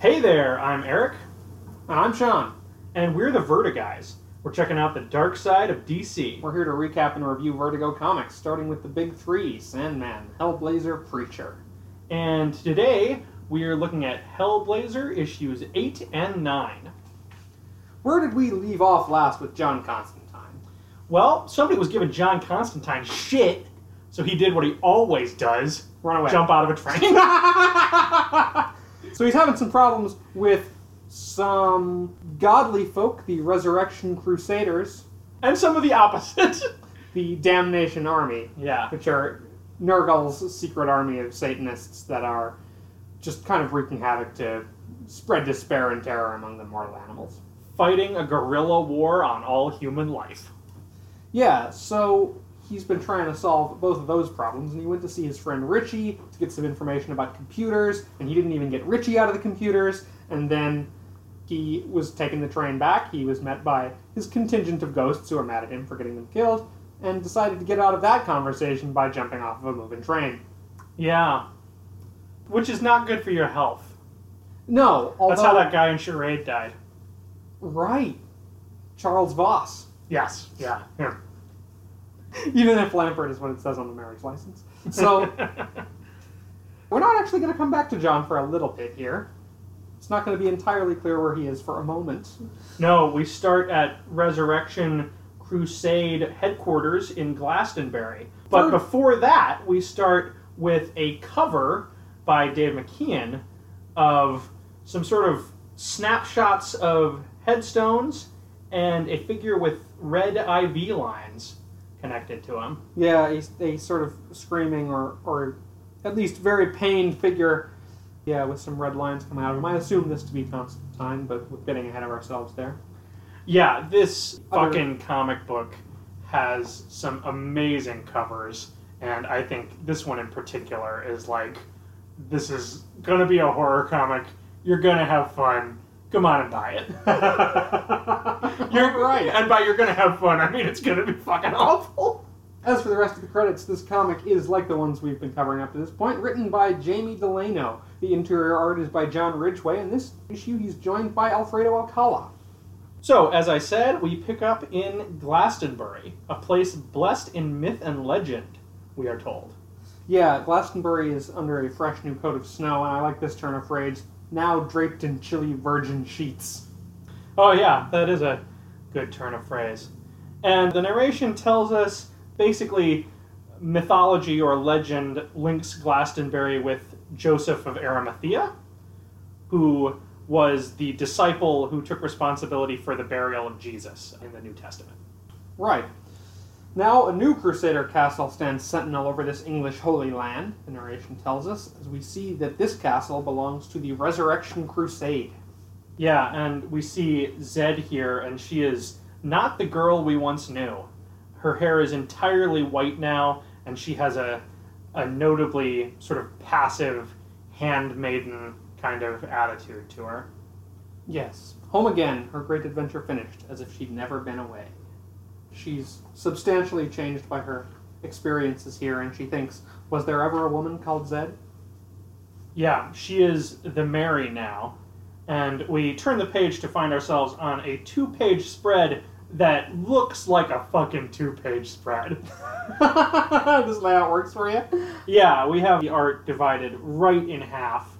Hey there, I'm Eric, And I'm Sean. and we're the Vertiguys. We're checking out the dark side of DC. We're here to recap and review Vertigo comics, starting with the big three Sandman, Hellblazer, Preacher. And today we are looking at Hellblazer issues 8 and 9. Where did we leave off last with John Constantine? Well, somebody was giving John Constantine shit, so he did what he always does Run away. jump out of a train. so he's having some problems with some godly folk, the Resurrection Crusaders, and some of the opposite. the Damnation Army, yeah. which are Nergal's secret army of Satanists that are just kind of wreaking havoc to spread despair and terror among the mortal animals. Fighting a guerrilla war on all human life. Yeah, so he's been trying to solve both of those problems, and he went to see his friend Ritchie to get some information about computers, and he didn't even get Ritchie out of the computers, and then he was taking the train back. He was met by his contingent of ghosts who are mad at him for getting them killed, and decided to get out of that conversation by jumping off of a moving train. Yeah. Which is not good for your health. No, although That's how that guy in Charade died. right, Charles Voss. Yes. Yeah. yeah. Even if Lampert is what it says on the marriage license. So we're not actually going to come back to John for a little bit here. It's not going to be entirely clear where he is for a moment. no, we start at Resurrection Crusade headquarters in Glastonbury. But before that, we start with a cover by Dave McKean of some sort of snapshots of headstones and a figure with red IV lines connected to him. Yeah, he's a sort of screaming or, or at least very pained figure. Yeah, with some red lines coming out of him. I assume this to be Constantine, but we're getting ahead of ourselves there. Yeah, this Other- fucking comic book has some amazing covers, and I think this one in particular is like, this is gonna be a horror comic. You're gonna have fun. Come on and buy it. You're right. and by you're gonna have fun, I mean it's gonna be fucking awful. As for the rest of the credits, this comic is like the ones we've been covering up to this point, written by Jamie Delano. The interior art is by John Ridgway, and this issue he's joined by Alfredo Alcala. So, as I said, we pick up in Glastonbury, a place blessed in myth and legend. We are told. Yeah, Glastonbury is under a fresh new coat of snow, and I like this turn of phrase, now draped in chilly virgin sheets. Oh, yeah, that is a good turn of phrase. And the narration tells us basically mythology or legend links Glastonbury with Joseph of Arimathea, who was the disciple who took responsibility for the burial of Jesus in the New Testament. Right. Now, a new Crusader castle stands sentinel over this English Holy Land, the narration tells us, as we see that this castle belongs to the Resurrection Crusade. Yeah, and we see Zed here, and she is not the girl we once knew. Her hair is entirely white now, and she has a, a notably sort of passive, handmaiden kind of attitude to her. Yes. Home again, her great adventure finished, as if she'd never been away. She's substantially changed by her experiences here, and she thinks, was there ever a woman called Zed? Yeah, she is the Mary now, and we turn the page to find ourselves on a two page spread that looks like a fucking two page spread. this layout works for you? Yeah, we have the art divided right in half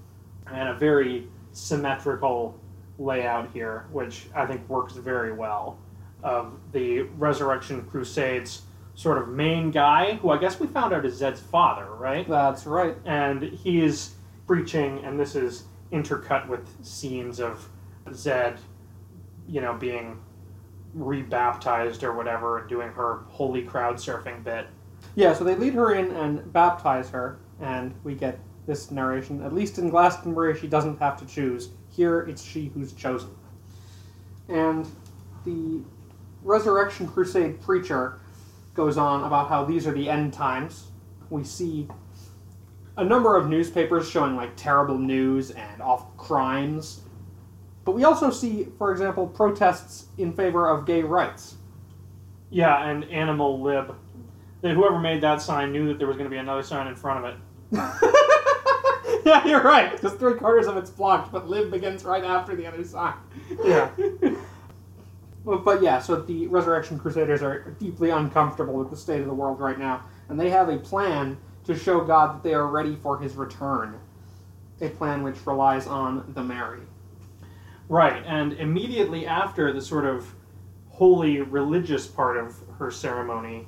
and a very symmetrical layout here, which I think works very well. Of the Resurrection Crusades sort of main guy, who I guess we found out is Zed's father, right? That's right. And he is preaching, and this is intercut with scenes of Zed, you know, being rebaptized or whatever, and doing her holy crowd surfing bit. Yeah, so they lead her in and baptize her, and we get this narration. At least in Glastonbury, she doesn't have to choose. Here, it's she who's chosen. And the Resurrection Crusade preacher goes on about how these are the end times. We see a number of newspapers showing like terrible news and awful crimes. But we also see, for example, protests in favor of gay rights. Yeah, and Animal Lib. That whoever made that sign knew that there was going to be another sign in front of it. yeah, you're right. Because three quarters of it's blocked, but Lib begins right after the other sign. Yeah. But yeah, so the Resurrection Crusaders are deeply uncomfortable with the state of the world right now, and they have a plan to show God that they are ready for his return. A plan which relies on the Mary. Right, and immediately after the sort of holy religious part of her ceremony,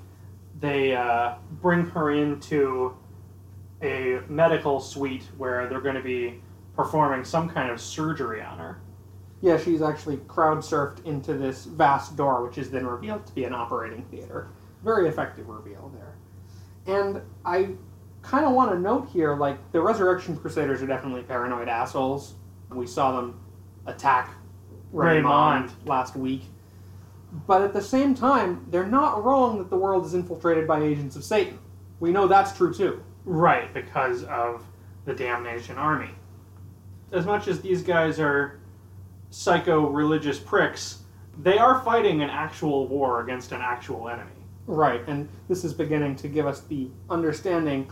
they uh, bring her into a medical suite where they're going to be performing some kind of surgery on her. Yeah, she's actually crowd surfed into this vast door, which is then revealed to be an operating theater. Very effective reveal there. And I kind of want to note here like, the Resurrection Crusaders are definitely paranoid assholes. We saw them attack Raymond, Raymond. last week. But at the same time, they're not wrong that the world is infiltrated by agents of Satan. We know that's true too. Right, because of the Damnation Army. As much as these guys are psycho religious pricks, they are fighting an actual war against an actual enemy. Right, and this is beginning to give us the understanding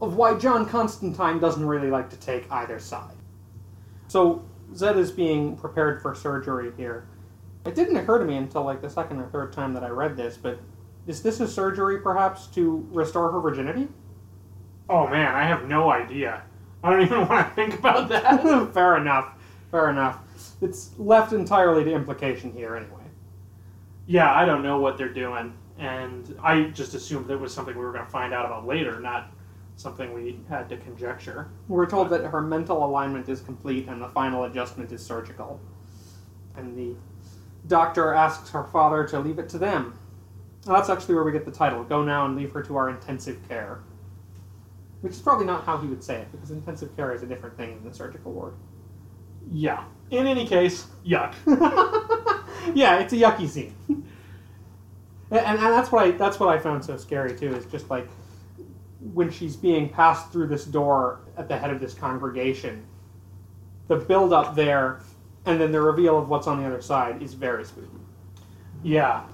of why John Constantine doesn't really like to take either side. So, Zed is being prepared for surgery here. It didn't occur to me until like the second or third time that I read this, but is this a surgery perhaps to restore her virginity? Oh man, I have no idea. I don't even want to think about that. Fair enough. Fair enough. It's left entirely to implication here, anyway. yeah, I don't know what they're doing, and I just assumed it was something we were going to find out about later, not something we had to conjecture. We're told that her mental alignment is complete and the final adjustment is surgical. And the doctor asks her father to leave it to them. Well, that's actually where we get the title Go now and leave her to our intensive care. Which is probably not how he would say it, because intensive care is a different thing than the surgical ward. Yeah. In any case, yuck. yeah, it's a yucky scene. and, and that's what I that's what I found so scary too, is just like when she's being passed through this door at the head of this congregation, the build up there and then the reveal of what's on the other side is very spooky. Yeah.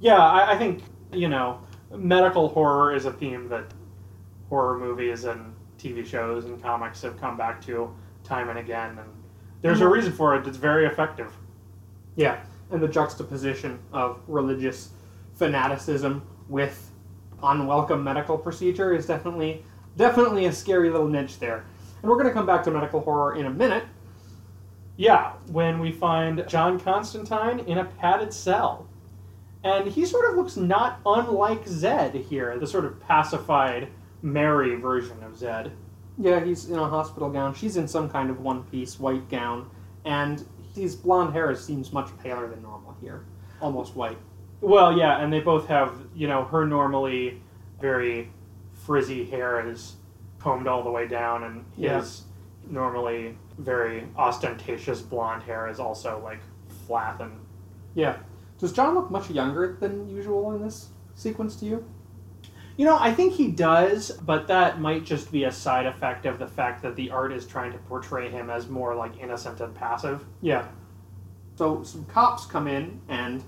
Yeah, I, I think, you know, medical horror is a theme that horror movies and TV shows and comics have come back to time and again, and there's a uh-huh. reason for it. It's very effective. Yeah, and the juxtaposition of religious fanaticism with unwelcome medical procedure is definitely definitely a scary little niche there. And we're going to come back to medical horror in a minute. Yeah, when we find John Constantine in a padded cell. And he sort of looks not unlike Zed here, the sort of pacified Mary version of Zed. Yeah, he's in a hospital gown. She's in some kind of one piece white gown, and his blonde hair seems much paler than normal here, almost white. Well, yeah, and they both have, you know, her normally very frizzy hair is combed all the way down, and Yeah. his normally very ostentatious blonde hair is also like flat and. Yeah. Does John look much younger than usual in this sequence to you? You know, I think he does, but that might just be a side effect of the fact that the art is trying to portray him as more like innocent and passive. Yeah. So some cops come in and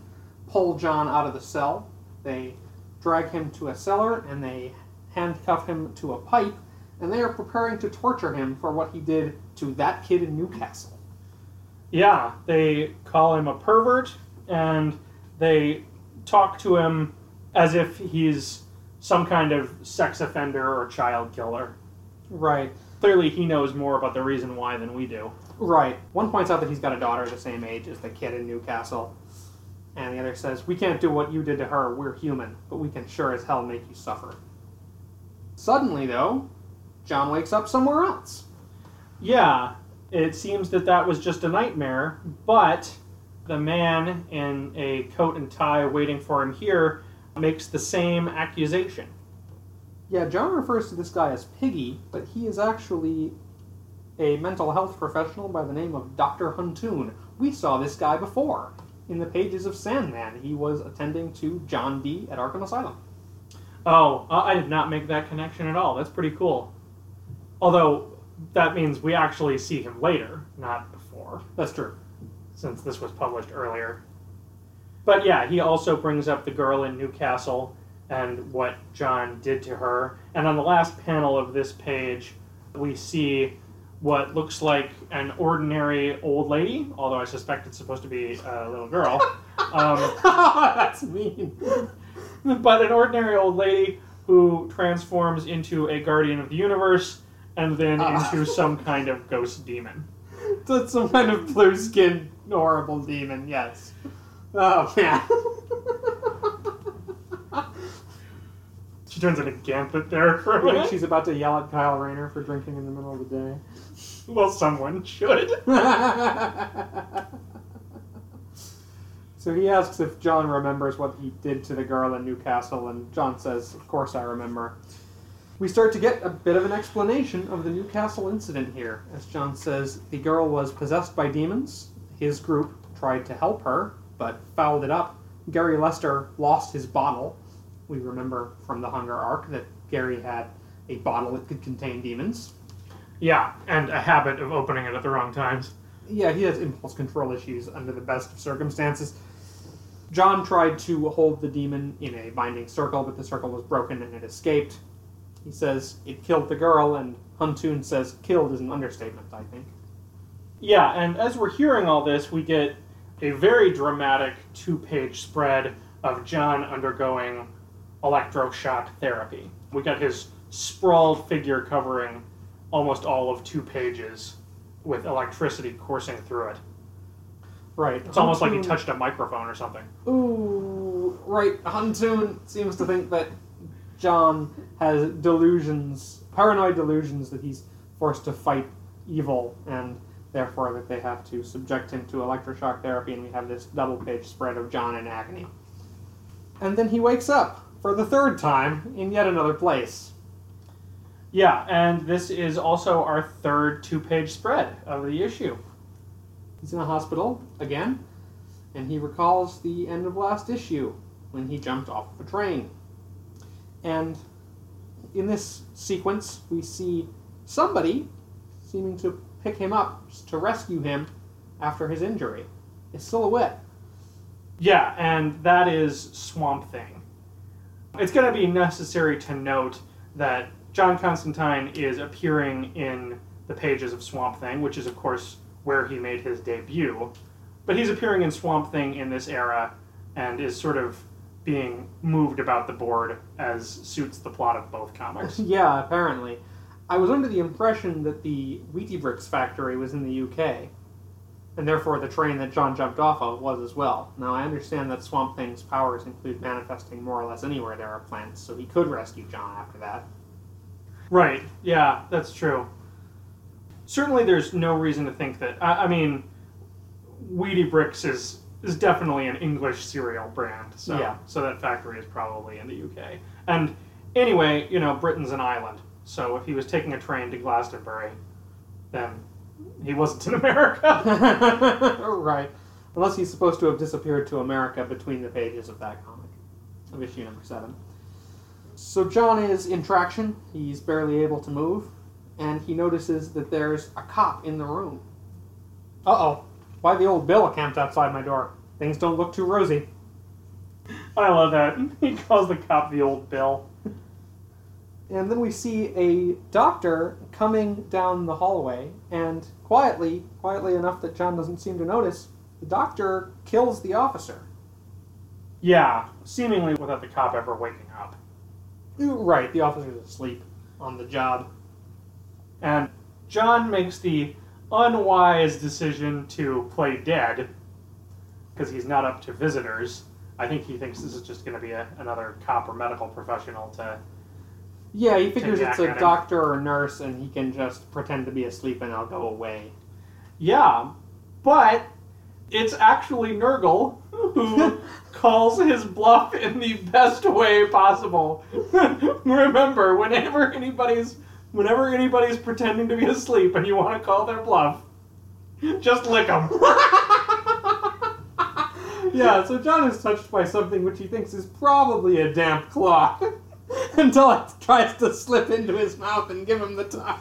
pull John out of the cell. They drag him to a cellar and they handcuff him to a pipe, and they are preparing to torture him for what he did to that kid in Newcastle. Yeah, they call him a pervert and they talk to him as if he's some kind of sex offender or child killer. Right. Clearly, he knows more about the reason why than we do. Right. One points out that he's got a daughter the same age as the kid in Newcastle. And the other says, We can't do what you did to her. We're human, but we can sure as hell make you suffer. Suddenly, though, John wakes up somewhere else. Yeah, it seems that that was just a nightmare, but the man in a coat and tie waiting for him here makes the same accusation. Yeah, John refers to this guy as Piggy, but he is actually a mental health professional by the name of Dr. Huntoon. We saw this guy before. In the pages of Sandman, he was attending to John Dee at Arkham Asylum. Oh, uh, I did not make that connection at all. That's pretty cool. Although, that means we actually see him later, not before, That's true. since this was published earlier. But yeah, he also brings up the girl in Newcastle and what John did to her. And on the last panel of this page, we see what looks like an ordinary old lady, although I suspect it's supposed to be a little girl. Um, That's mean. but an ordinary old lady who transforms into a guardian of the universe and then Ah. into some kind of ghost demon. That's some kind of blue skinned horrible demon, yes. Oh man. She turns into Ganthet there for a minute. she's about to yell at Kyle Rayner for drinking in the middle of the day. Well, someone should. so he asks if John remembers what he did to the girl in Newcastle, and John says, Of course I remember. We start to get a bit of an explanation of the Newcastle incident here. As John says, the girl was possessed by demons. His group tried to help her, but fouled it up. Gary Lester lost his bottle. We remember from the Hunger arc that Gary had a bottle that could contain demons. Yeah, and a habit of opening it at the wrong times. Yeah, he has impulse control issues under the best of circumstances. John tried to hold the demon in a binding circle, but the circle was broken and it escaped. He says it killed the girl, and Huntoon says killed is an understatement, I think. Yeah, and as we're hearing all this, we get a very dramatic two page spread of John undergoing electroshock therapy. We got his sprawled figure covering almost all of two pages with electricity coursing through it. Right. It's almost like he touched a microphone or something. Ooh, right. Huntoon seems to think that John has delusions, paranoid delusions that he's forced to fight evil, and therefore that they have to subject him to electroshock therapy, and we have this double page spread of John in agony. And then he wakes up for the third time in yet another place. Yeah, and this is also our third two page spread of the issue. He's in a hospital again, and he recalls the end of last issue when he jumped off of a train. And in this sequence, we see somebody seeming to pick him up to rescue him after his injury. A silhouette. Yeah, and that is Swamp Thing. It's going to be necessary to note that John Constantine is appearing in the pages of Swamp Thing, which is, of course, where he made his debut. But he's appearing in Swamp Thing in this era and is sort of being moved about the board as suits the plot of both comics. yeah, apparently. I was under the impression that the Wheatie Bricks factory was in the UK, and therefore the train that John jumped off of was as well. Now, I understand that Swamp Thing's powers include manifesting more or less anywhere there are plants, so he could rescue John after that. Right. Yeah, that's true. Certainly, there's no reason to think that. I, I mean, Wheatie Bricks is is definitely an English cereal brand, so Yeah. so that factory is probably in the UK. And anyway, you know, Britain's an island, so if he was taking a train to Glastonbury, then he wasn't in America. right. Unless he's supposed to have disappeared to America between the pages of that comic, of issue number seven. So John is in traction. He's barely able to move, and he notices that there's a cop in the room. Uh oh. Why the old Bill camped outside my door? Things don't look too rosy. I love that. He calls the cop the old Bill. And then we see a doctor coming down the hallway, and quietly, quietly enough that John doesn't seem to notice, the doctor kills the officer. Yeah, seemingly without the cop ever waking up. Right, the officer's asleep on the job. And John makes the unwise decision to play dead because he's not up to visitors. I think he thinks this is just going to be a, another cop or medical professional to. Yeah, he figures it's a doctor or nurse, and he can just pretend to be asleep and I'll go away. Yeah, but it's actually Nergal who calls his bluff in the best way possible. Remember, whenever anybody's whenever anybody's pretending to be asleep and you want to call their bluff, just lick them. yeah, so John is touched by something which he thinks is probably a damp cloth until it tries to slip into his mouth and give him the tongue.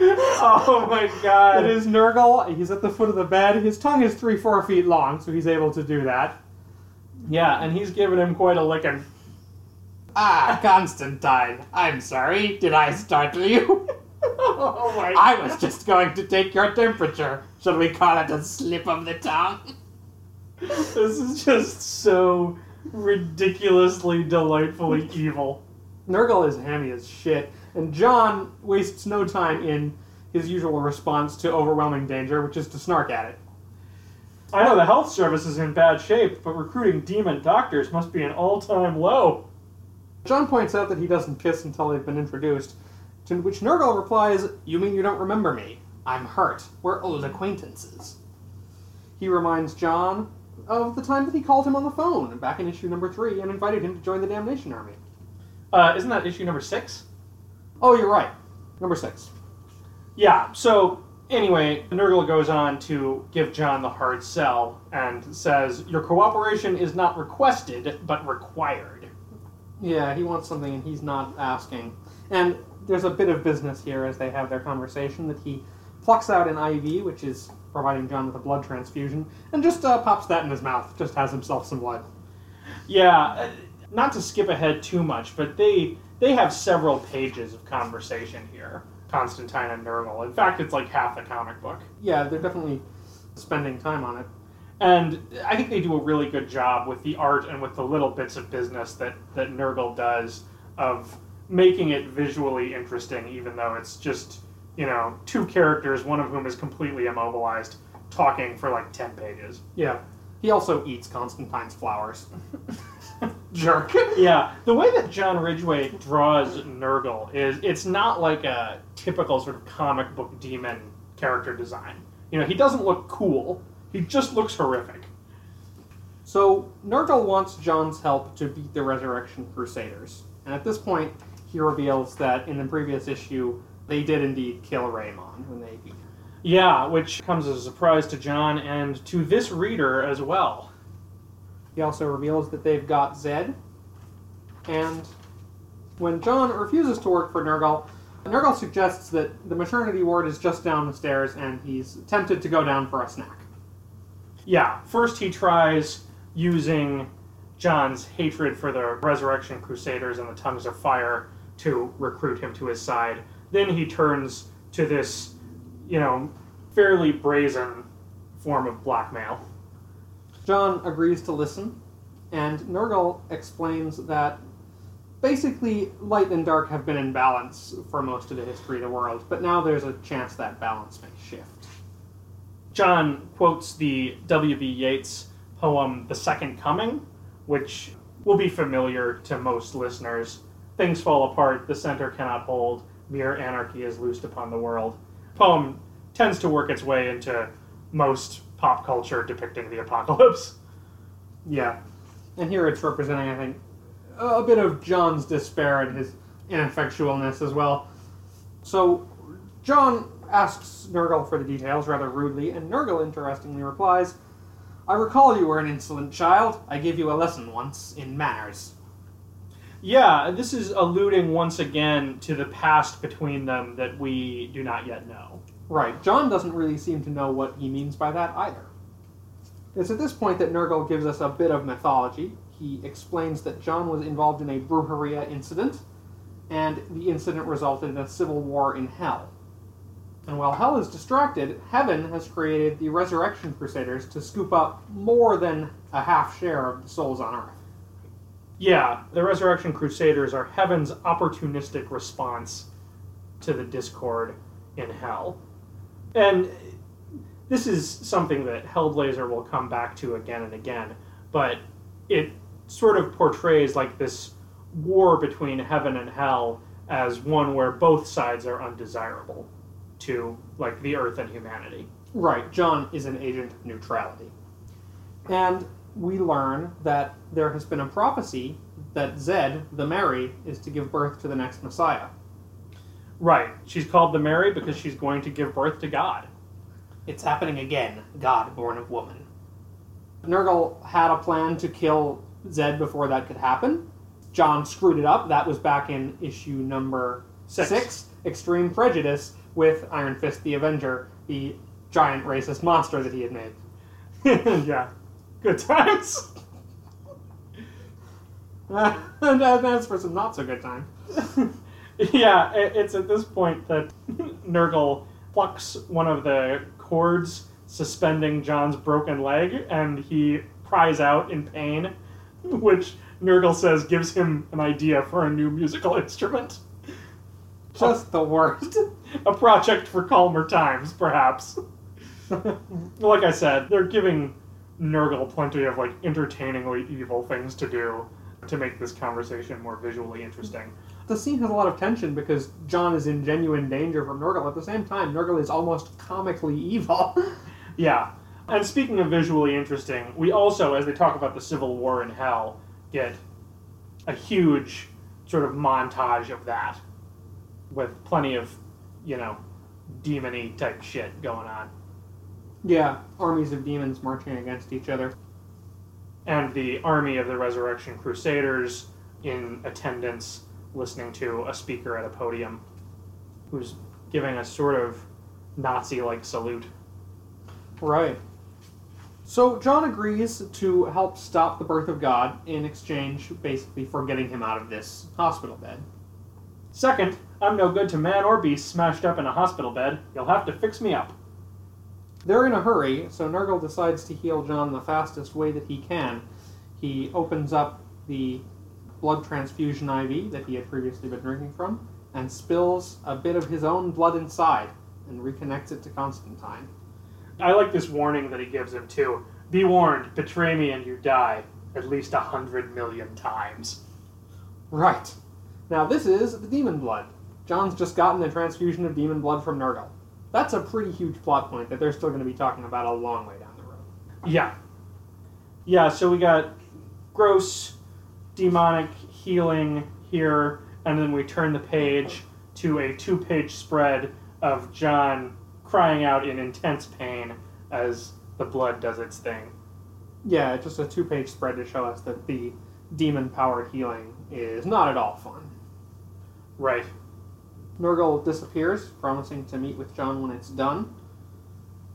oh my god. It is Nergal. He's at the foot of the bed. His tongue is three, four feet long, so he's able to do that. Yeah, and he's giving him quite a licking. Ah, Constantine. I'm sorry. Did I startle you? oh my I was just going to take your temperature. Shall we call it a slip of the tongue? This is just so ridiculously, delightfully evil. Nergal is hammy as shit, and John wastes no time in his usual response to overwhelming danger, which is to snark at it. I know the health service is in bad shape, but recruiting demon doctors must be an all-time low. John points out that he doesn't kiss until they've been introduced, to which Nergal replies, You mean you don't remember me? I'm hurt. We're old acquaintances. He reminds John of the time that he called him on the phone back in issue number three and invited him to join the Damnation Army. Uh, isn't that issue number six? Oh, you're right. Number six. Yeah, so anyway, Nergal goes on to give John the hard sell and says, Your cooperation is not requested, but required. Yeah, he wants something and he's not asking. And there's a bit of business here as they have their conversation that he plucks out an IV, which is providing John with a blood transfusion, and just uh, pops that in his mouth, just has himself some blood. Yeah, uh, not to skip ahead too much, but they they have several pages of conversation here, Constantine and Nergal. In fact, it's like half the comic book. Yeah, they're definitely spending time on it. And I think they do a really good job with the art and with the little bits of business that, that Nergal does of making it visually interesting, even though it's just, you know, two characters, one of whom is completely immobilized, talking for like 10 pages. Yeah. He also eats Constantine's flowers. Jerk. yeah, the way that John Ridgway draws Nergal is it's not like a typical sort of comic book demon character design. You know, he doesn't look cool. He just looks horrific. So, Nergal wants John's help to beat the Resurrection Crusaders. And at this point, he reveals that in the previous issue, they did indeed kill Raymond when they beat him. Yeah, which comes as a surprise to John and to this reader as well. He also reveals that they've got Zed. And when John refuses to work for Nergal, Nergal suggests that the maternity ward is just down the stairs and he's tempted to go down for a snack. Yeah, first he tries using John's hatred for the Resurrection Crusaders and the Tongues of Fire to recruit him to his side. Then he turns to this, you know, fairly brazen form of blackmail. John agrees to listen, and Nergal explains that basically light and dark have been in balance for most of the history of the world, but now there's a chance that balance may shift. John quotes the W.B. Yeats poem The Second Coming, which will be familiar to most listeners. Things fall apart, the center cannot hold, mere anarchy is loosed upon the world. Poem tends to work its way into most pop culture depicting the apocalypse. Yeah. And here it's representing, I think, a bit of John's despair and his ineffectualness as well. So, John asks Nergal for the details rather rudely, and Nergal interestingly replies, I recall you were an insolent child. I gave you a lesson once in manners. Yeah, this is alluding once again to the past between them that we do not yet know. Right. John doesn't really seem to know what he means by that either. It's at this point that Nergal gives us a bit of mythology. He explains that John was involved in a Brujeria incident, and the incident resulted in a civil war in Hell. And while Hell is distracted, Heaven has created the Resurrection Crusaders to scoop up more than a half share of the souls on Earth. Yeah, the Resurrection Crusaders are heaven's opportunistic response to the discord in hell. And this is something that Hellblazer will come back to again and again, but it sort of portrays like this war between heaven and hell as one where both sides are undesirable to like the earth and humanity. Right, John is an agent of neutrality. And we learn that there has been a prophecy that Zed, the Mary, is to give birth to the next Messiah. Right. She's called the Mary because she's going to give birth to God. It's happening again, God born of woman. Nergal had a plan to kill Zed before that could happen. John screwed it up. That was back in issue number Six. six Extreme Prejudice, with Iron Fist the Avenger, the giant racist monster that he had made. yeah. Good times. and uh, that's for some not so good times. Yeah, it's at this point that Nergal plucks one of the cords suspending John's broken leg, and he cries out in pain, which Nergal says gives him an idea for a new musical instrument. Just the worst. A project for calmer times, perhaps. like I said, they're giving Nergal plenty of like entertainingly evil things to do to make this conversation more visually interesting. The scene has a lot of tension because John is in genuine danger from Nergal. At the same time, Nergal is almost comically evil. Yeah. And speaking of visually interesting, we also, as they talk about the Civil War in Hell, get a huge sort of montage of that with plenty of, you know, demony type shit going on. yeah, armies of demons marching against each other. And the army of the Resurrection Crusaders in attendance listening to a speaker at a podium who's giving a sort of Nazi like salute. Right. So John agrees to help stop the birth of God in exchange, basically, for getting him out of this hospital bed. Second, I'm no good to man or beast smashed up in a hospital bed. You'll have to fix me up. They're in a hurry, so Nergal decides to heal John the fastest way that he can. He opens up the blood transfusion IV that he had previously been drinking from and spills a bit of his own blood inside and reconnects it to Constantine. I like this warning that he gives him too. Be warned, betray me and you die at least a hundred million times. Right. Now, this is the demon blood. John's just gotten a transfusion of demon blood from Nergal. That's a pretty huge plot point that they're still going to be talking about a long way down the road. Yeah. Yeah, so we got gross demonic healing here, and then we turn the page to a two page spread of John crying out in intense pain as the blood does its thing. Yeah, just a two page spread to show us that the demon powered healing is not at all fun. Right. Nergal disappears, promising to meet with John when it's done.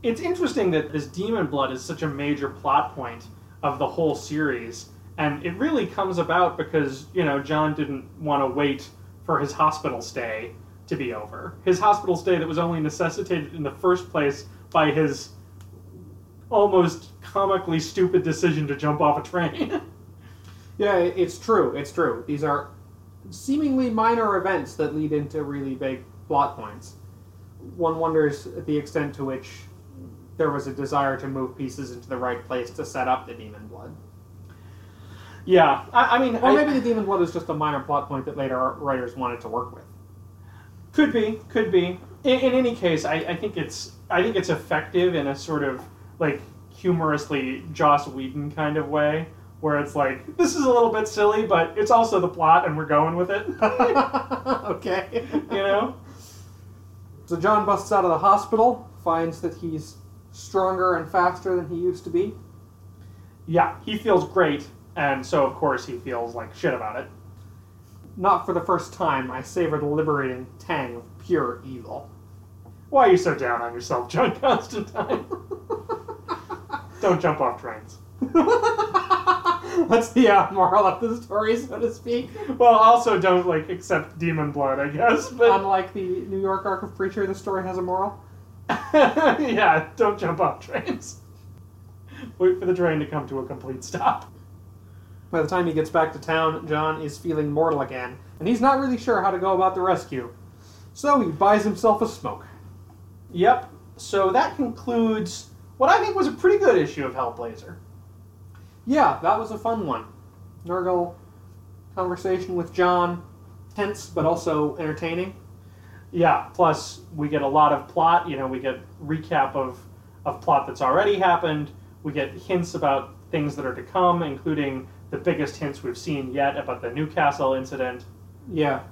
It's interesting that this demon blood is such a major plot point of the whole series, and it really comes about because, you know, John didn't want to wait for his hospital stay to be over. His hospital stay that was only necessitated in the first place by his almost comically stupid decision to jump off a train. Yeah, it's true. It's true. These are seemingly minor events that lead into really big plot points. One wonders the extent to which there was a desire to move pieces into the right place to set up the demon blood. Yeah, I, I mean, Or I- maybe the demon blood is just a minor plot point that later writers wanted to work with. Could be, could be. In, in any case, I, I think it's I think it's effective in a sort of like humorously Joss Whedon kind of way, where it's like this is a little bit silly, but it's also the plot, and we're going with it. okay. you know? So John busts out of the hospital, finds that he's stronger and faster than he used to be. Yeah, he feels great, and so of course he feels like shit about it. Not for the first time, I savor the liberating tang of pure evil. Why are you so down on yourself, John Constantine? Don't jump off trains. That's the uh, moral of the story, so to speak. Well, also don't like accept demon blood, I guess. But Unlike the New York Arc of Preacher, the story has a moral. yeah, don't jump off trains. Wait for the train to come to a complete stop. By the time he gets back to town, John is feeling mortal again, and he's not really sure how to go about the rescue. So he buys himself a smoke. Yep. So that concludes what I think was a pretty good issue of Hellblazer. Yeah, that was a fun one. Nergal conversation with John, tense but also entertaining. Yeah. Plus, we get a lot of plot. You know, we get recap of of plot that's already happened. We get hints about things that are to come, including the biggest hints we've seen yet about the Newcastle incident. Yeah,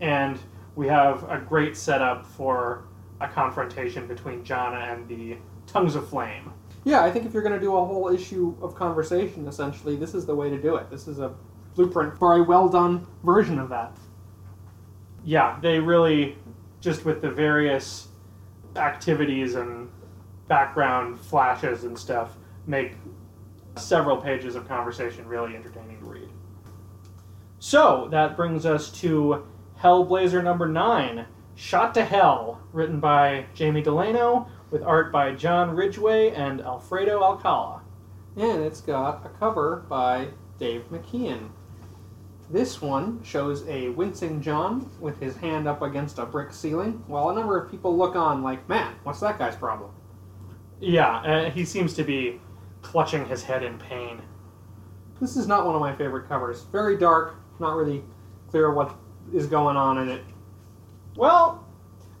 and we have a great setup for a confrontation between Jana and the Tongues of Flame. yeah. I think if you're going to do a whole issue of conversation, essentially, this is the way to do it. This is a blueprint for a well done version of that. Yeah, they really just with the various activities and background flashes and stuff make several pages of conversation really entertaining to read. So that brings us to Hellblazer number 9, Shot to Hell, written by Jamie Delano, with art by John Ridgway and Alfredo Alcala. And it's got a cover by Dave McKean. This one shows a wincing John with his hand up against a brick ceiling, while a number of people look on like, man, what's that guy's problem? Yeah, uh, he seems to be clutching his head in pain. This is not one of my favorite covers. Very dark, not really clear what is going on in it. Well,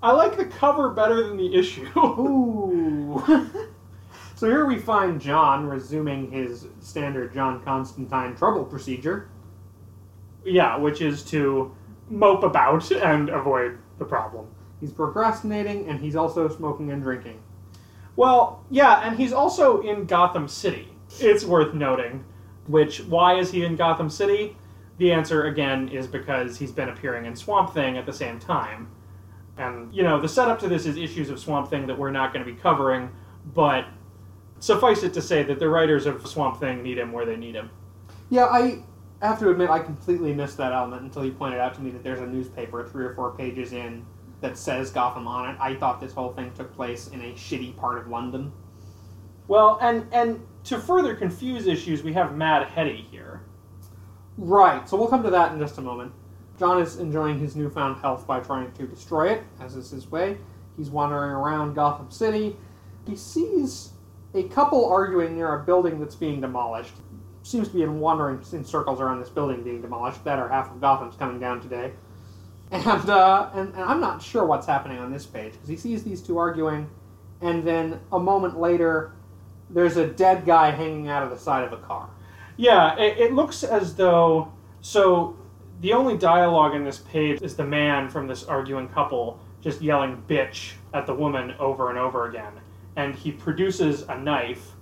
I like the cover better than the issue. Ooh. so here we find John resuming his standard John Constantine trouble procedure. yeah, which is to mope about and avoid the problem. He's procrastinating and he's also smoking and drinking. Well, yeah, and he's also in Gotham City. It's worth noting. Which, why is he in Gotham City? The answer, again, is because he's been appearing in Swamp Thing at the same time. And, you know, the setup to this is issues of Swamp Thing that we're not going to be covering, but suffice it to say that the writers of Swamp Thing need him where they need him. Yeah, I have to admit I completely missed that element until you pointed out to me that there's a newspaper three or four pages in that says Gotham on it. I thought this whole thing took place in a shitty part of London. Well, and, and to further confuse issues, we have Mad Hetty here. Right, so we'll come to that in just a moment. John is enjoying his newfound health by trying to destroy it, as is his way. He's wandering around Gotham City. He sees a couple arguing near a building that's being demolished. Seems to be in wandering in circles around this building being demolished. That or half of Gotham's coming down today. And, uh, and, and I'm not sure what's happening on this page, because he sees these two arguing, and then a moment later, there's a dead guy hanging out of the side of a car. Yeah, it, it looks as though. So, the only dialogue in this page is the man from this arguing couple just yelling bitch at the woman over and over again. And he produces a knife,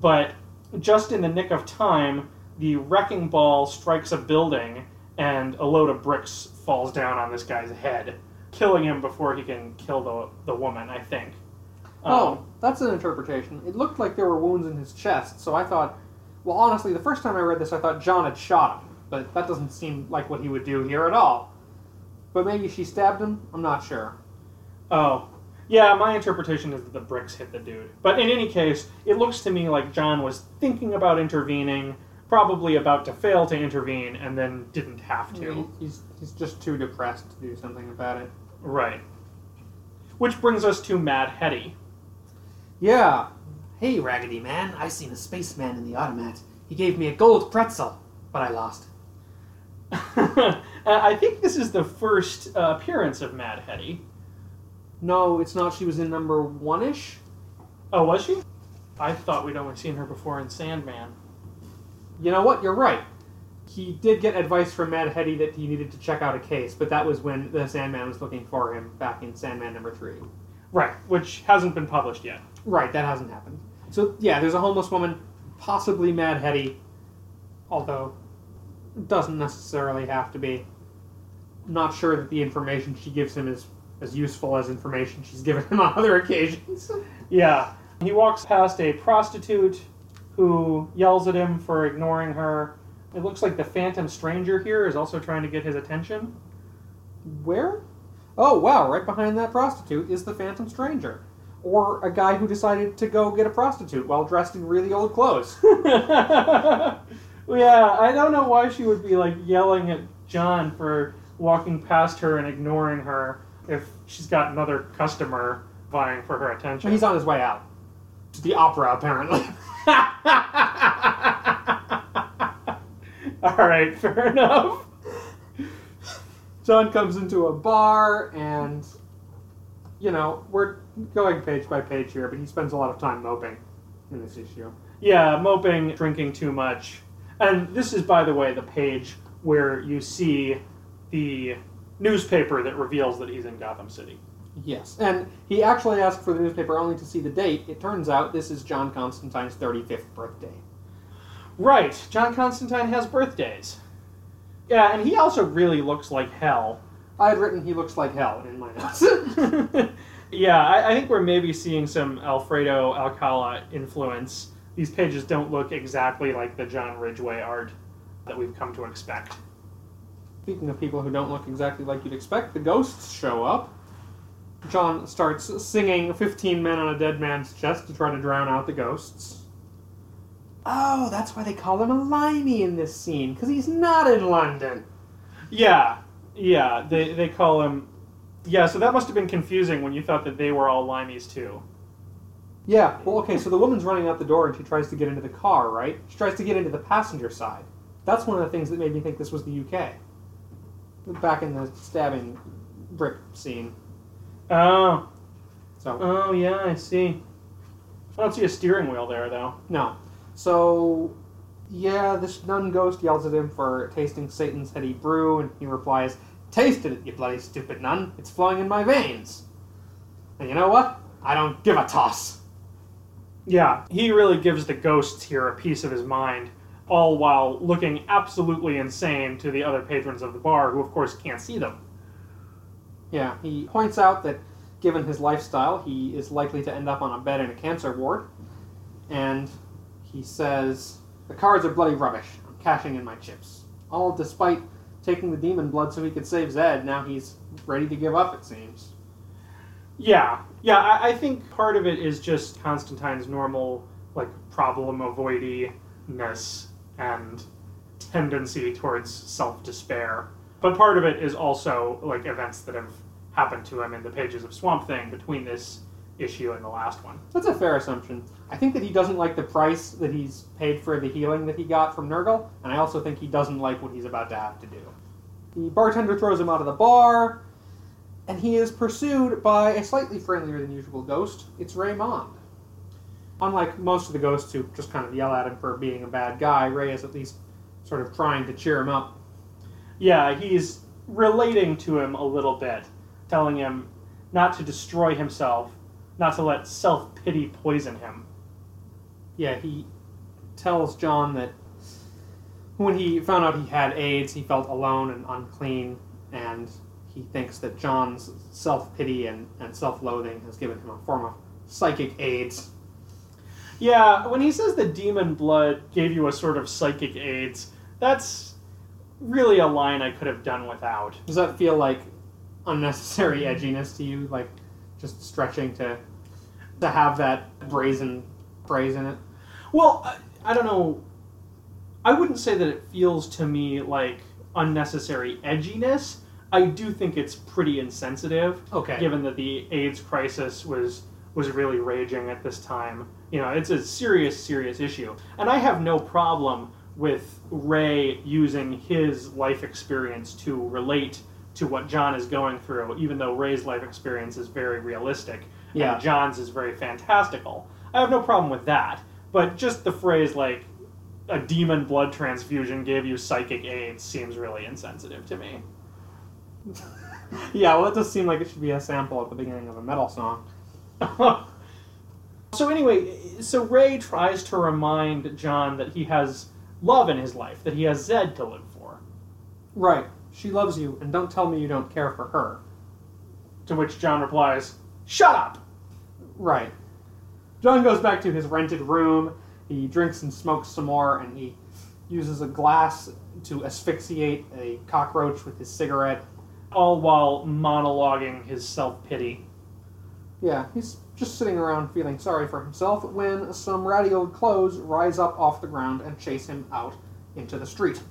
but just in the nick of time, the wrecking ball strikes a building and a load of bricks falls down on this guy's head, killing him before he can kill the, the woman, I think. Um, Oh, that's an interpretation. It looked like there were wounds in his chest, so I thought, well, honestly, the first time I read this, I thought John had shot him, but that doesn't seem like what he would do here at all. But maybe she stabbed him? I'm not sure. Oh. Yeah, my interpretation is that the bricks hit the dude. But in any case, it looks to me like John was thinking about intervening, probably about to fail to intervene, and then didn't have to. He- He's, he's just too depressed to do something about it. Right. Which brings us to Mad Hetty. Yeah. Hey, Raggedy Man, I seen a spaceman in the automat. He gave me a gold pretzel, but I lost. I think this is the first uh, appearance of Mad Hetty. No, it's not. She was in number one ish. Oh, was she? I thought we'd only seen her before in Sandman. You know what? You're right. He did get advice from Mad Hetty that he needed to check out a case, but that was when the Sandman was looking for him back in Sandman number three. Right, which hasn't been published yet. Right, that hasn't happened. So yeah, there's a homeless woman, possibly Mad Hetty, although it doesn't necessarily have to be. Not sure that the information she gives him is as useful as information she's given him on other occasions. Yeah. He walks past a prostitute who yells at him for ignoring her. It looks like the Phantom Stranger here is also trying to get his attention. Where? Oh wow, right behind that prostitute is the Phantom Stranger. Or a guy who decided to go get a prostitute while dressed in really old clothes. yeah, I don't know why she would be like yelling at John for walking past her and ignoring her if she's got another customer vying for her attention. He's on his way out. To the opera, apparently. All right, fair enough. John comes into a bar, and, you know, we're going page by page here, but he spends a lot of time moping in this issue. Yeah, moping, drinking too much. And this is, by the way, the page where you see the newspaper that reveals that he's in Gotham City. Yes, and he actually asked for the newspaper only to see the date. It turns out this is John Constantine's 35th birthday. Right, John Constantine has birthdays. Yeah, and he also really looks like hell. I had written he looks like hell in my notes. yeah, I, I think we're maybe seeing some Alfredo Alcala influence. These pages don't look exactly like the John Ridgway art that we've come to expect. Speaking of people who don't look exactly like you'd expect, the ghosts show up. John starts singing 15 Men on a Dead Man's Chest to try to drown out the ghosts. Oh, that's why they call him a limey in this scene, because he's not in London. Yeah, yeah. They they call him. Yeah, so that must have been confusing when you thought that they were all limeys too. Yeah, well, okay, so the woman's running out the door and she tries to get into the car, right? She tries to get into the passenger side. That's one of the things that made me think this was the UK. Back in the stabbing brick scene. Oh, So, oh yeah, I see. I don't see a steering wheel there though. no. So, yeah, this nun ghost yells at him for tasting Satan's heady brew, and he replies, Tasted it, you bloody stupid nun. It's flowing in my veins. And you know what? I don't give a toss. Yeah, he really gives the ghosts here a piece of his mind, all while looking absolutely insane to the other patrons of the bar, who of course can't see them. Yeah, he points out that given his lifestyle, he is likely to end up on a bed in a cancer ward. And he says, The cards are bloody rubbish. I'm cashing in my chips. All despite taking the demon blood so he could save Zed. Now he's ready to give up, it seems. Yeah, yeah, I, I think part of it is just Constantine's normal, like, problem avoidiness and tendency towards self despair. But part of it is also, like, events that have happened to him in the pages of Swamp Thing between this issue and the last one. That's a fair assumption. I think that he doesn't like the price that he's paid for the healing that he got from Nergal, and I also think he doesn't like what he's about to have to do. The bartender throws him out of the bar, and he is pursued by a slightly friendlier than usual ghost. It's Raymond. Unlike most of the ghosts who just kind of yell at him for being a bad guy, Ray is at least sort of trying to cheer him up. Yeah, he's relating to him a little bit, telling him not to destroy himself, not to let self pity poison him. Yeah, he tells John that when he found out he had AIDS, he felt alone and unclean, and he thinks that John's self pity and, and self loathing has given him a form of psychic AIDS. Yeah, when he says the demon blood gave you a sort of psychic AIDS, that's really a line I could have done without. Does that feel like unnecessary edginess to you? Like just stretching to to have that brazen phrase in it? Well, I, I don't know. I wouldn't say that it feels to me like unnecessary edginess. I do think it's pretty insensitive. Okay. given that the AIDS crisis was was really raging at this time. You know, it's a serious, serious issue, and I have no problem with Ray using his life experience to relate to what John is going through, even though Ray's life experience is very realistic Yeah. and John's is very fantastical. I have no problem with that, but just the phrase like a demon blood transfusion gave you psychic AIDS seems really insensitive to me. Yeah, well, it does seem like it should be a sample at the beginning of a metal song. so anyway, so Ray tries to remind John that he has love in his life, that he has Zed to live for. Right. She loves you, and don't tell me you don't care for her. To which John replies, "Shut up." Right. John goes back to his rented room. He drinks and smokes some more, and he uses a glass to asphyxiate a cockroach with his cigarette. All while monologuing his self pity. Yeah, he's just sitting around feeling sorry for himself when some ratty old clothes rise up off the ground and chase him out into the street.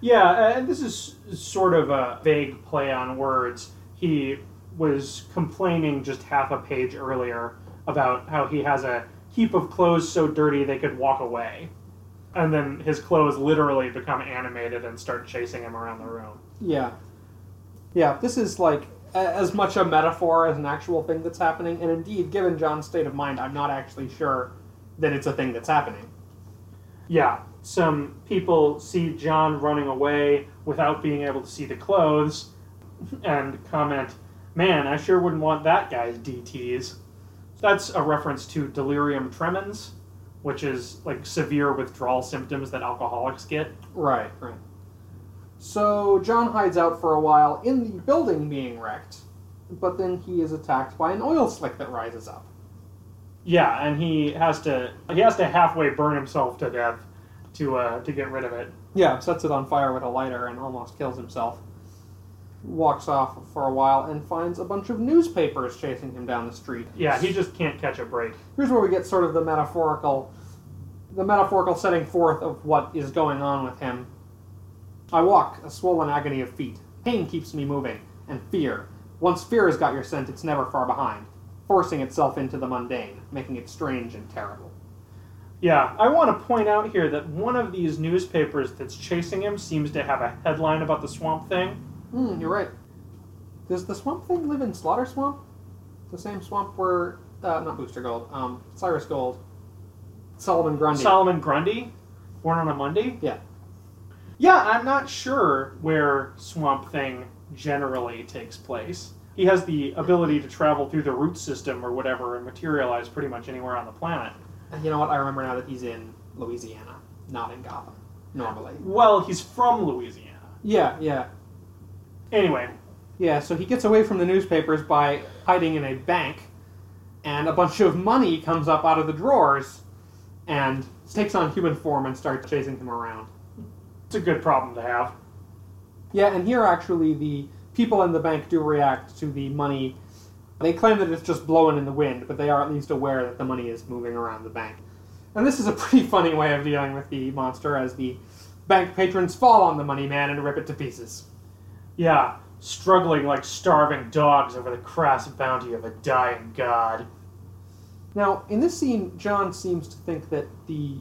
Yeah, and this is sort of a vague play on words. He was complaining just half a page earlier about how he has a heap of clothes so dirty they could walk away. And then his clothes literally become animated and start chasing him around the room. Yeah. Yeah, this is like as much a metaphor as an actual thing that's happening, and indeed, given John's state of mind, I'm not actually sure that it's a thing that's happening. Yeah, some people see John running away without being able to see the clothes and comment, Man, I sure wouldn't want that guy's DTs. That's a reference to delirium tremens, which is like severe withdrawal symptoms that alcoholics get. Right, right. So John hides out for a while in the building being wrecked, but then he is attacked by an oil slick that rises up. Yeah, and he has to he has to halfway burn himself to death to uh, to get rid of it. Yeah, sets it on fire with a lighter and almost kills himself. walks off for a while and finds a bunch of newspapers chasing him down the street. Yeah, he just can't catch a break. Here's where we get sort of the metaphorical the metaphorical setting forth of what is going on with him. I walk, a swollen agony of feet. Pain keeps me moving, and fear. Once fear has got your scent, it's never far behind, forcing itself into the mundane, making it strange and terrible. Yeah, I want to point out here that one of these newspapers that's chasing him seems to have a headline about the swamp thing. Hmm, you're right. Does the swamp thing live in Slaughter Swamp? The same swamp where, uh, not Booster Gold, um, Cyrus Gold, Solomon Grundy. Solomon Grundy, born on a Monday. Yeah. Yeah, I'm not sure where Swamp Thing generally takes place. He has the ability to travel through the root system or whatever and materialize pretty much anywhere on the planet. And you know what? I remember now that he's in Louisiana, not in Gotham, normally. Well, he's from Louisiana. Yeah, yeah. Anyway, Yeah, so he gets away from the newspapers by hiding in a bank, and a bunch of money comes up out of the drawers and takes on human form and starts chasing him around. it's a good problem to have. Yeah, and here actually the people in the bank do react to the money. They claim that it's just blowing in the wind, but they are at least aware that the money is moving around the bank. And this is a pretty funny way of dealing with the monster as the bank patrons fall on the money man and rip it to pieces. Yeah, struggling like starving dogs over the crass bounty of a dying god. Now, in this scene, John seems to think that the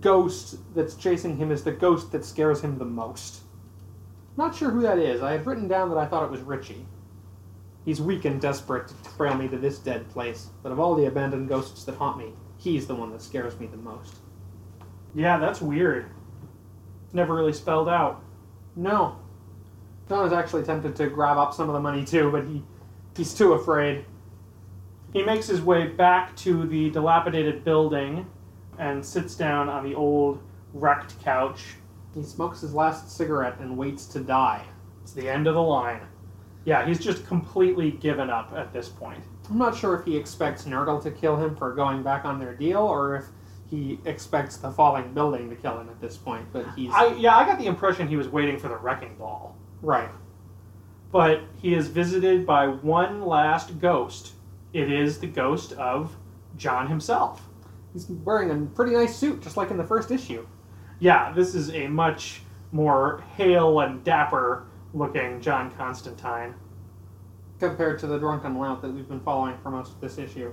ghost that's chasing him is the ghost that scares him the most. Not sure who that is. I had written down that I thought it was Ritchie. He's weak and desperate to trail me to this dead place, but of all the abandoned ghosts that haunt me, he's the one that scares me the most. Yeah, that's weird. Never really spelled out. No. John is actually tempted to grab up some of the money too, but he he's too afraid. He makes his way back to the dilapidated building and sits down on the old wrecked couch. He smokes his last cigarette and waits to die. It's the end of the line. Yeah, he's just completely given up at this point. I'm not sure if he expects Nergal to kill him for going back on their deal, or if he expects the falling building to kill him at this point. But he's I yeah, I got the impression he was waiting for the wrecking ball. right. But he is visited by one last ghost. It is the ghost of John himself. He's wearing a pretty nice suit, just like in the first issue. Yeah, this is a much more hale and dapper looking John Constantine. compared to the drunken lout that we've been following for most of this issue.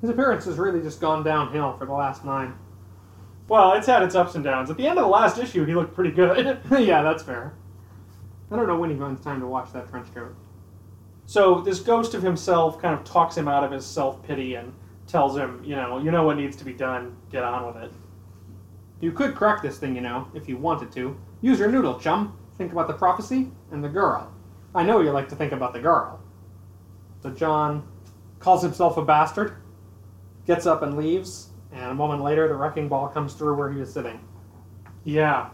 His appearance has really just gone downhill for the last nine. Well, it's had its ups and downs. At the end of the last issue, he looked pretty good. yeah, that's fair. I don't know when he finds time to watch that trench coat. so this ghost of himself kind of talks him out of his self pity and tells him, you know, you know what needs to be done. Get on with it. You could crack this thing, you know, if you wanted to. Use your noodle, chum. Think about the prophecy and the girl. I know you like to think about the girl. So John calls himself a bastard, gets up and leaves, and a moment later the wrecking ball comes through where he was sitting. Yeah.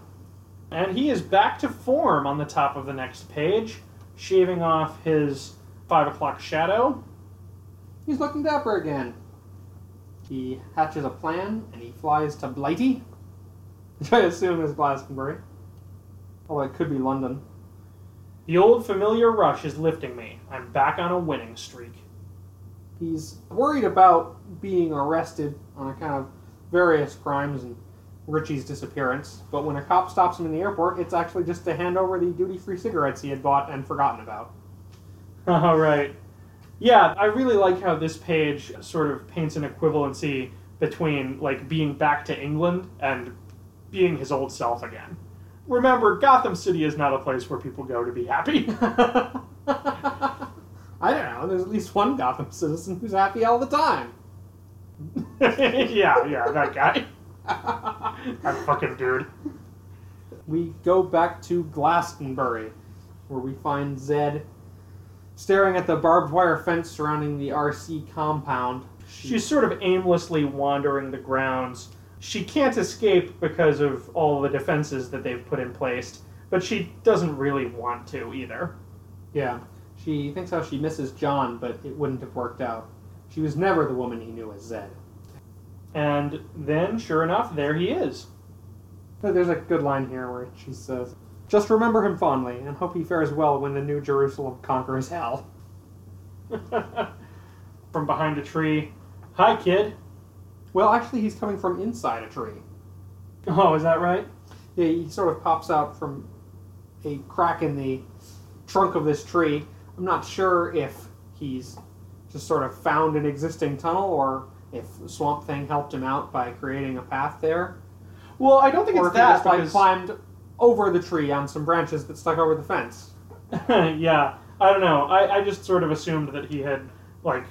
And he is back to form on the top of the next page, shaving off his five o'clock shadow. He's looking dapper again. He hatches a plan and he flies to Blighty, which I assume is Glastonbury. Although it could be London. The old familiar rush is lifting me. I'm back on a winning streak. He's worried about being arrested on account of various crimes and Ritchie's disappearance, but when a cop stops him in the airport, it's actually just to hand over the duty free cigarettes he had bought and forgotten about. All right. Yeah, I really like how this page sort of paints an equivalency between like being back to England and being his old self again. Remember, Gotham City is not a place where people go to be happy. I don't know, there's at least one Gotham citizen who's happy all the time. yeah, yeah, that guy. that fucking dude. we go back to Glastonbury, where we find Zed staring at the barbed wire fence surrounding the RC compound. She's sort of aimlessly wandering the grounds. She can't escape because of all the defenses that they've put in place, but she doesn't really want to either. yeah, she thinks how she misses John, but it wouldn't have worked out. She was never the woman he knew as Zed. And then, sure enough, there he is. There's a good line here where she says, Just remember him fondly and hope he fares well when the New Jerusalem conquers hell. From behind a tree. Hi, kid. Well, actually, he's coming from inside a tree. Oh, is that right? Yeah, he sort of pops out from a crack in the trunk of this tree. I'm not sure if he's just sort of found an existing tunnel or if Swamp Thing helped him out by creating a path there. Well, I don't think or it's if he that. just like because- climbed over the tree on some branches that stuck over the fence. yeah, I don't know. I, I just sort of assumed that he had like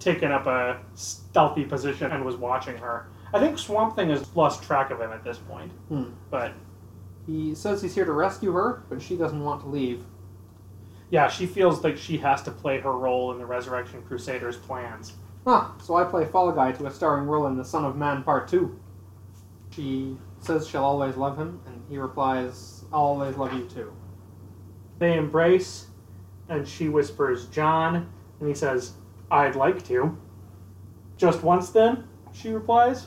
taken up a stealthy position and was watching her. I think Swamp Thing has lost track of him at this point. Hmm. But He says he's here to rescue her, but she doesn't want to leave. yeah, she feels like she has to play her role in the Resurrection Crusaders' plans. Ah, so I play Fall Guy to a starring role in The Son of Man Part 2. She says she'll always love him, and he replies, I'll always love you too. They embrace, and she whispers, John, and he says, I'd like to. Just once then? She replies.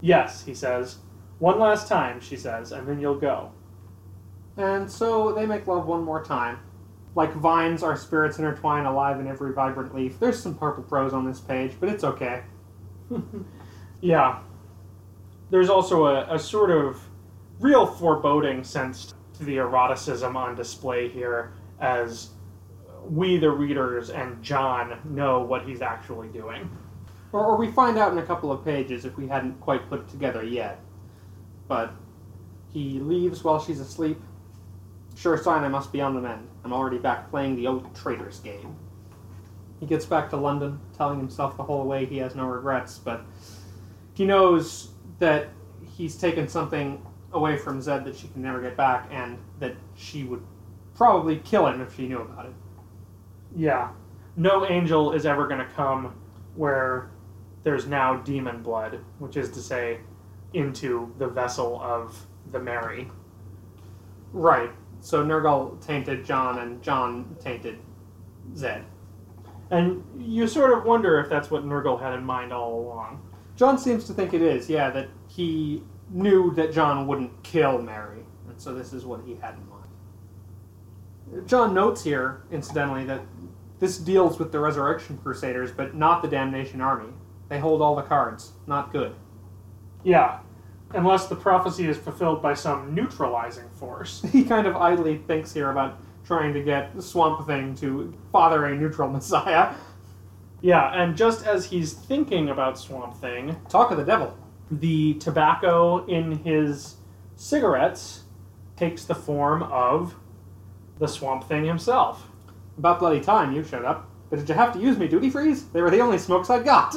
Yes, he says. One last time, she says, and then you'll go. And so they make love one more time. Like vines, our spirits intertwine alive in every vibrant leaf. There's some purple prose on this page, but it's okay. Yeah. There's also a, a sort of real foreboding sense to the eroticism on display here as we, the readers, and John know what he's actually doing. Or, or we find out in a couple of pages if we hadn't quite put it together yet. But he leaves while she's asleep. Sure sign I must be on the mend. I'm already back playing the old traitor's game. He gets back to London, telling himself the whole way he has no regrets, but he knows that he's taken something away from Zed that she can never get back, and that she would probably kill him if she knew about it. Yeah. No angel is ever going to come where there's now demon blood, which is to say, into the vessel of the Mary. Right. So Nergal tainted John, and John tainted Zed. And you sort of wonder if that's what Nergal had in mind all along. John seems to think it is, yeah, that he knew that John wouldn't kill Mary, and so this is what he had in mind. John notes here, incidentally, that this deals with the Resurrection Crusaders, but not the Damnation Army. They hold all the cards. Not good. Yeah, unless the prophecy is fulfilled by some neutralizing force. He kind of idly thinks here about trying to get Swamp Thing to father a neutral messiah. Yeah, and just as he's thinking about Swamp Thing, Talk of the devil. the tobacco in his cigarettes takes the form of the Swamp Thing himself. About bloody time you showed up. But did you have to use me duty frees? They were the only smokes I got.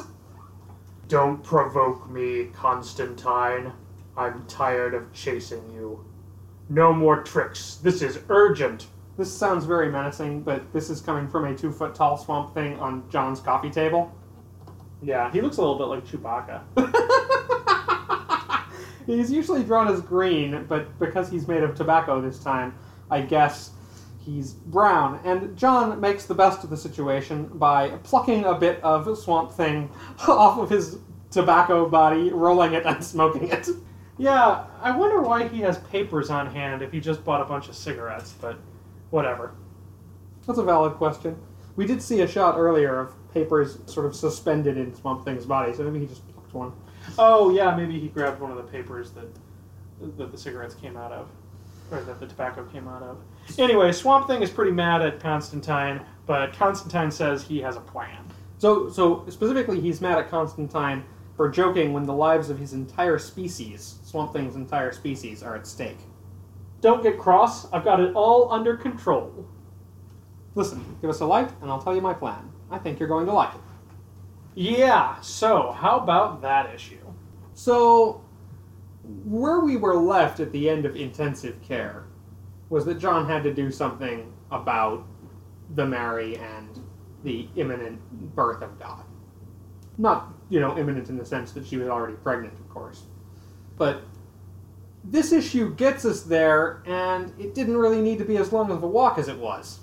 Don't provoke me, Constantine. I'm tired of chasing you. No more tricks. This is urgent. This sounds very menacing, but this is coming from a two foot tall swamp thing on John's coffee table. Yeah, he looks a little bit like Chewbacca. he's usually drawn as green, but because he's made of tobacco this time, I guess he's brown. And John makes the best of the situation by plucking a bit of swamp thing off of his tobacco body, rolling it, and smoking it. Yeah, I wonder why he has papers on hand if he just bought a bunch of cigarettes, but whatever. That's a valid question. We did see a shot earlier of papers sort of suspended in Swamp Thing's body, so maybe he just plucked one. Oh, yeah, maybe he grabbed one of the papers that, that the cigarettes came out of, or that the tobacco came out of. Anyway, Swamp Thing is pretty mad at Constantine, but Constantine says he has a plan. So, so specifically, he's mad at Constantine for joking when the lives of his entire species, Swamp Thing's entire species, are at stake. Don't get cross, I've got it all under control. Listen, give us a light, and I'll tell you my plan. I think you're going to like it. Yeah, so how about that issue? So, where we were left at the end of intensive care was that John had to do something about the Mary and the imminent birth of God. Not, you know, imminent in the sense that she was already pregnant, of course. But this issue gets us there, and it didn't really need to be as long of a walk as it was.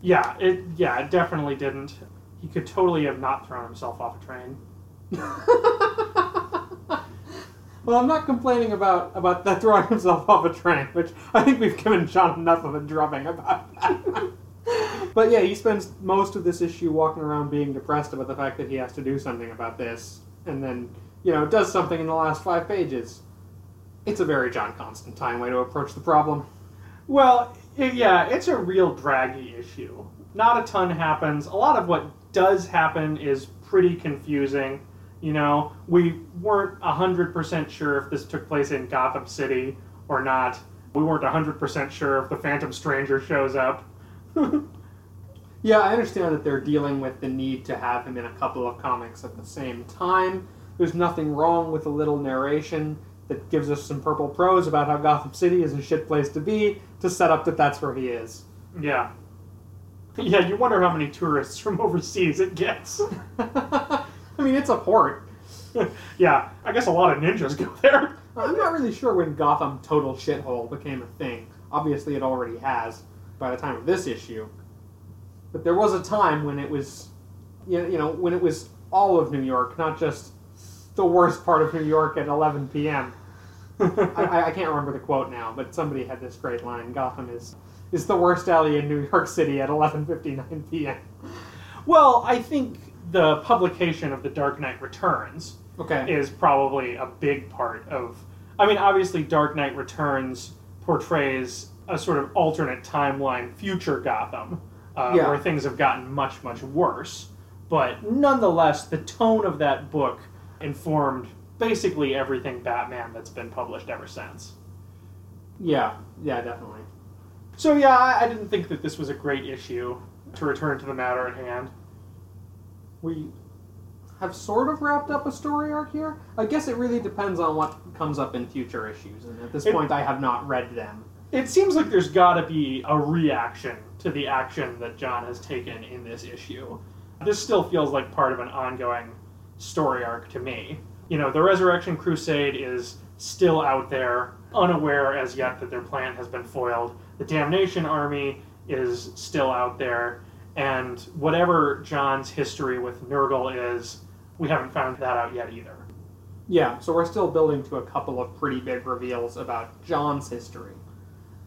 Yeah, it yeah, it definitely didn't. He could totally have not thrown himself off a train. Well, I'm not complaining about about that throwing himself off a train, which I think we've given John enough of a drubbing about but yeah, he spends most of this issue walking around being depressed about the fact that he has to do something about this, and then you know does something in the last five pages. It's a very John Constantine way to approach the problem. Well, i- yeah, it's a real draggy issue. Not a ton happens. A lot of what does happen is pretty confusing. You know, we weren't 100% sure if this took place in Gotham City or not. We weren't 100% sure if the Phantom Stranger shows up. Yeah, I understand that they're dealing with the need to have him in a couple of comics at the same time. There's nothing wrong with a little narration that gives us some purple prose about how Gotham City is a shit place to be to set up that that's where he is. Yeah. Yeah, you wonder how many tourists from overseas it gets. I mean, it's a port. yeah, I guess a lot of ninjas go there. Uh, I'm not really sure when Gotham total shithole became a thing. Obviously, it already has by the time of this issue. But there was a time when it was, you know, when it was all of New York, not just the worst part of New York at 11 p.m. I, I- I can't remember the quote now, but somebody had this great line: "Gotham is is the worst alley in New York City at 11:59 p.m." well, I think the publication of The Dark Knight Returns Okay. is probably a big part of. I mean, obviously, Dark Knight Returns portrays a sort of alternate timeline, future Gotham, uh, Yeah. where things have gotten much, much worse. But nonetheless, the tone of that book informed basically everything Batman that's been published ever since. Yeah. Yeah. Definitely. So, yeah, I, I didn't think that this was a great issue to return to the matter at hand. We have sort of wrapped up a story arc here. I guess it really depends on what comes up in future issues, and at this It- point, I have not read them. It seems like there's got to be a reaction to the action that John has taken in this issue. This still feels like part of an ongoing story arc to me. You know, the Resurrection Crusade is still out there, unaware as yet that their plan has been foiled. The Damnation Army is still out there, and whatever John's history with Nergal is, we haven't found that out yet either. Yeah, so we're still building to a couple of pretty big reveals about John's history.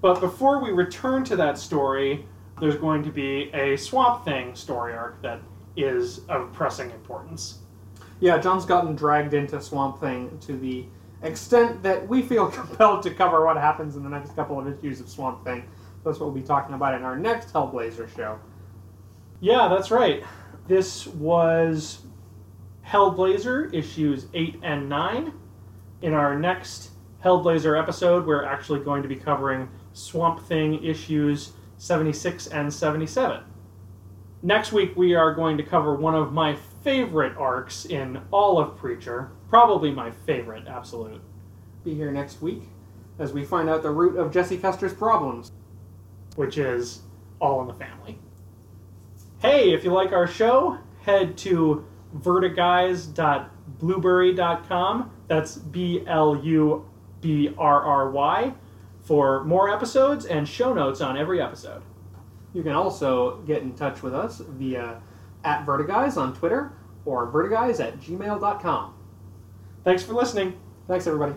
But before we return to that story, there's going to be a Swamp Thing story arc that is of pressing importance. Yeah, John's gotten dragged into Swamp Thing to the extent that we feel compelled to cover what happens in the next couple of issues of Swamp Thing. That's what we'll be talking about in our next Hellblazer show. Yeah, that's right. This was Hellblazer issues 8 and 9. In our next Hellblazer episode, we're actually going to be covering Swamp Thing issues 76 and 77. Next week, we are going to cover one of my favorite arcs in all of Preacher. Probably my favorite, absolute. Be here next week as we find out the root of Jesse Custer's problems. which is All in the Family. Hey, if you like our show, head to vertiguys.blubrry.com. That's B L U B R R Y for more episodes and show notes on every episode. You can also get in touch with us via at Vertiguys on Twitter or vertiguys at gmail.com. Thanks for listening. Thanks, everybody.